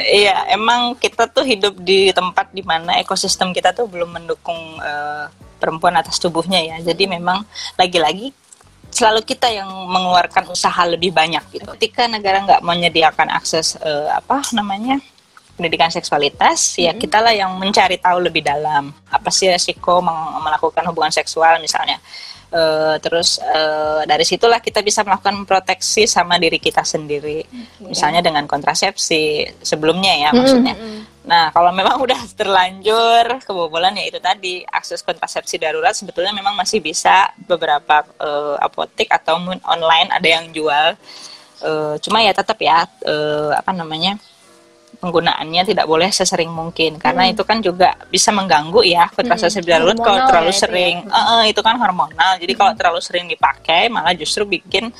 Iya, emang kita tuh hidup di tempat di mana ekosistem kita tuh belum mendukung eh, perempuan atas tubuhnya ya. Jadi memang lagi-lagi selalu kita yang mengeluarkan usaha lebih banyak gitu. Ketika negara nggak menyediakan akses eh, apa namanya pendidikan seksualitas, ya kitalah yang mencari tahu lebih dalam apa sih resiko melakukan hubungan seksual misalnya. Eh, terus eh, dari situlah kita bisa melakukan proteksi sama diri kita sendiri, misalnya dengan kontrasepsi sebelumnya ya maksudnya. Nah kalau memang udah terlanjur kebobolan ya itu tadi akses kontrasepsi darurat sebetulnya memang masih bisa beberapa eh, apotek atau online ada yang jual. Eh, cuma ya tetap ya eh, apa namanya penggunaannya tidak boleh sesering mungkin. Karena itu kan juga bisa mengganggu ya kontrasepsi darurat kalau terlalu ya itu sering. Eh, eh, itu kan hormonal. Jadi kalau terlalu sering dipakai malah justru bikin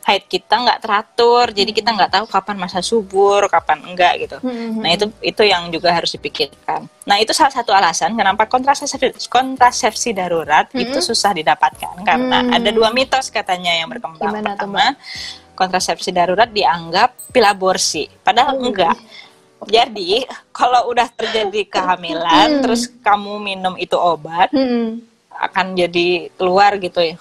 haid kita nggak teratur. Jadi kita nggak tahu kapan masa subur kapan enggak gitu. Nah itu itu yang juga harus dipikirkan. Nah itu salah satu alasan kenapa kontrasepsi kontrasepsi darurat itu susah didapatkan. Karena ada dua mitos katanya yang berkembang. Gimana pertama kontrasepsi darurat dianggap pil aborsi padahal enggak jadi kalau udah terjadi kehamilan terus kamu minum itu obat Hmm. akan jadi keluar gitu ya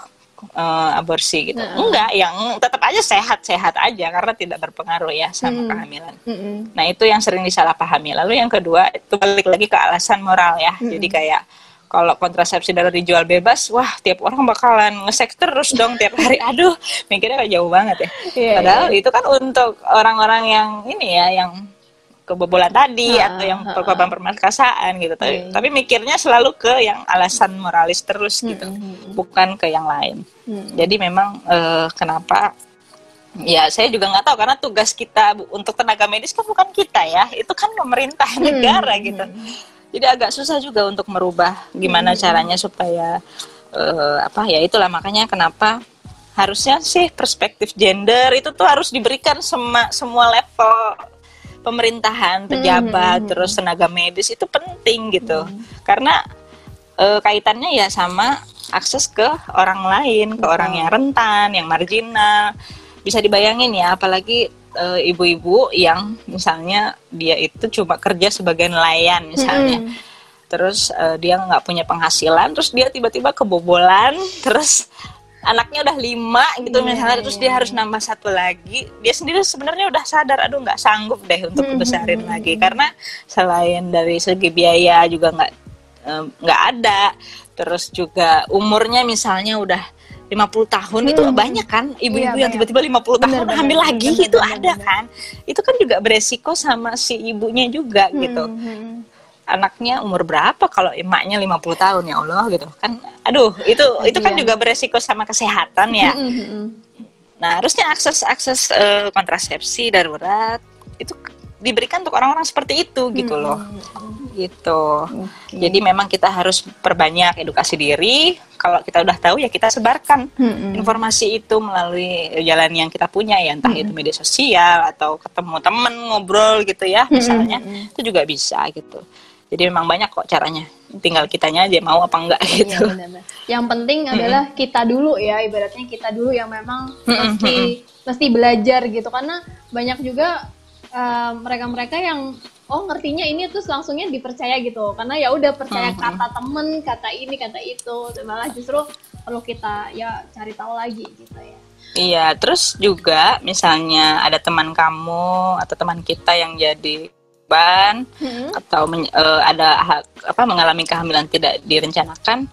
eh, aborsi gitu. Enggak, yang tetap aja sehat-sehat aja karena tidak berpengaruh ya sama kehamilan. Mm-mm. Nah, itu yang sering disalahpahami. Lalu yang kedua itu balik lagi ke alasan moral ya. Jadi kayak kalau kontrasepsi darurat dijual bebas, wah tiap orang bakalan ngesek terus dong tiap hari. Aduh, mikirnya kayak jauh banget ya. Iya, Padahal itu kan untuk orang-orang yang ini ya, yang kebobolan tadi Ha, atau yang korban permasalahan gitu. Tapi, tapi mikirnya selalu ke yang alasan moralis terus gitu, bukan ke yang lain. Jadi memang eh, kenapa? Ya, saya juga nggak tahu karena tugas kita untuk tenaga medis kan bukan kita ya, itu kan pemerintah negara gitu. Jadi agak susah juga untuk merubah gimana caranya supaya eh, apa ya itulah makanya kenapa harusnya sih perspektif gender itu tuh harus diberikan semua semua level pemerintahan, pejabat, terus tenaga medis itu penting gitu. Karena eh, kaitannya ya sama akses ke orang lain, ke orang yang rentan, yang marginal. Bisa dibayangin ya, apalagi eh, ibu-ibu yang misalnya dia itu cuma kerja sebagai nelayan misalnya. Terus eh, dia nggak punya penghasilan, terus dia tiba-tiba kebobolan, terus anaknya udah lima gitu misalnya, terus dia harus nambah satu lagi. Dia sendiri sebenarnya udah sadar, aduh nggak sanggup deh untuk besarin lagi. Karena selain dari segi biaya juga nggak nggak ada terus juga umurnya misalnya udah 50 tahun itu banyak kan ibu-ibu Iya, yang tiba-tiba 50 tahun benar, hamil benar, lagi benar, itu benar, ada kan? Itu kan juga beresiko sama si ibunya juga gitu. Hmm. Anaknya umur berapa kalau emaknya 50 tahun ya Allah gitu kan aduh itu itu kan Iya. juga beresiko sama kesehatan ya. Nah, harusnya akses akses eh, kontrasepsi darurat itu diberikan untuk orang-orang seperti itu gitu loh. Gitu. Jadi memang kita harus perbanyak edukasi diri. Kalau kita udah tahu ya kita sebarkan informasi itu melalui jalan yang kita punya ya, entah itu media sosial atau ketemu temen ngobrol gitu ya, misalnya. Itu juga bisa gitu. Jadi memang banyak kok caranya. Tinggal kitanya aja mau apa enggak Iya, gitu. benar-benar. Yang penting adalah kita dulu ya, ibaratnya kita dulu yang memang mesti mesti belajar gitu. Karena banyak juga eh, mereka-mereka yang oh ngertinya ini terus langsungnya dipercaya gitu. Karena ya udah percaya kata temen, kata ini, kata itu, malah justru perlu kita ya cari tahu lagi gitu ya. Iya, terus juga misalnya ada teman kamu atau teman kita yang jadi ban Hmm. atau men- eh, ada ha- apa mengalami kehamilan tidak direncanakan,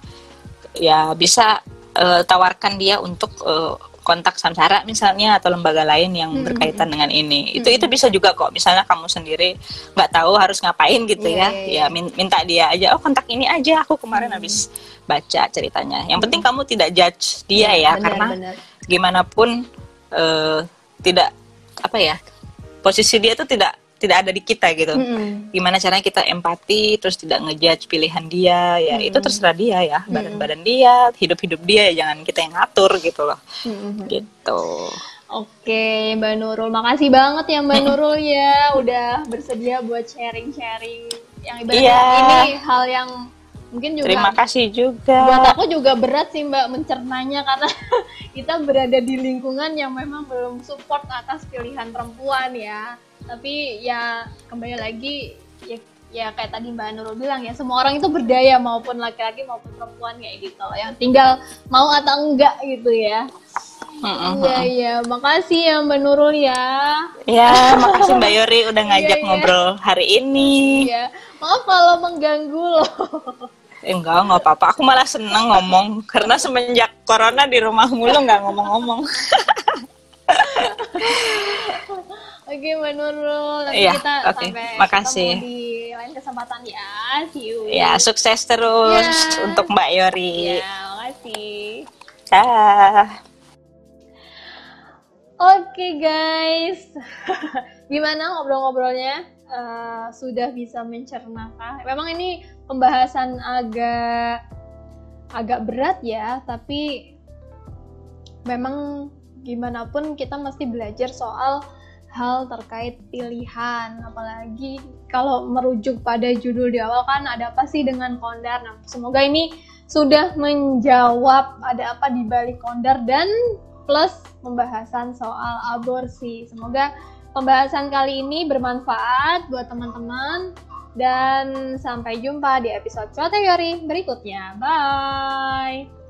ya bisa eh, tawarkan dia untuk eh, kontak samsara misalnya atau lembaga lain yang Hmm, berkaitan dengan ini. Itu itu bisa juga kok. Misalnya kamu sendiri nggak tahu harus ngapain gitu ya, iya, ya min- minta dia aja. Oh kontak ini aja. Aku kemarin habis baca ceritanya. Yang penting kamu tidak judge dia ya, benar, karena benar. gimana pun eh, tidak apa ya posisi dia itu tidak tidak ada di kita gitu Mm-mm. gimana caranya kita empati terus tidak ngejudge pilihan dia ya itu terserah dia ya badan badan dia hidup hidup dia ya jangan kita yang ngatur gitu loh Mm-mm. gitu Oke, Mbak Nurul, makasih banget ya Mbak Nurul ya udah bersedia buat sharing-sharing yang ibaratnya Iya. ini hal yang mungkin juga terima kasih buat juga aku juga berat sih Mbak mencernanya karena kita berada di lingkungan yang memang belum support atas pilihan perempuan ya. Tapi ya kembali lagi ya ya kayak tadi Mbak Nurul bilang ya semua orang itu berdaya maupun laki-laki maupun perempuan kayak gitu yang tinggal mau atau enggak gitu ya. Iya iya, makasih ya Mbak Nurul ya. ya makasih mbak Yori udah ngajak Iya, iya. ngobrol hari ini Iya, maaf kalau mengganggu loh. Eh, enggak nggak apa-apa aku malah seneng ngomong karena semenjak corona di rumah mulu nggak ngomong-ngomong Oke Mbak Nurul, nanti Iya, kita oke. sampai Makasih. ketemu di lain kesempatan ya. See you. ya sukses terus Ya. untuk mbak Yori Ya, makasih. Dah. Oke guys, gimana ngobrol-ngobrolnya? Eh, sudah bisa mencernakah? Memang ini pembahasan agak agak berat ya, tapi memang gimana pun kita mesti belajar soal hal terkait pilihan, apalagi kalau merujuk pada judul di awal kan ada apa sih dengan kondar. Nah, semoga ini sudah menjawab ada apa di balik kondar dan plus pembahasan soal aborsi. Semoga pembahasan kali ini bermanfaat buat teman-teman dan sampai jumpa di episode Teori berikutnya. Bye.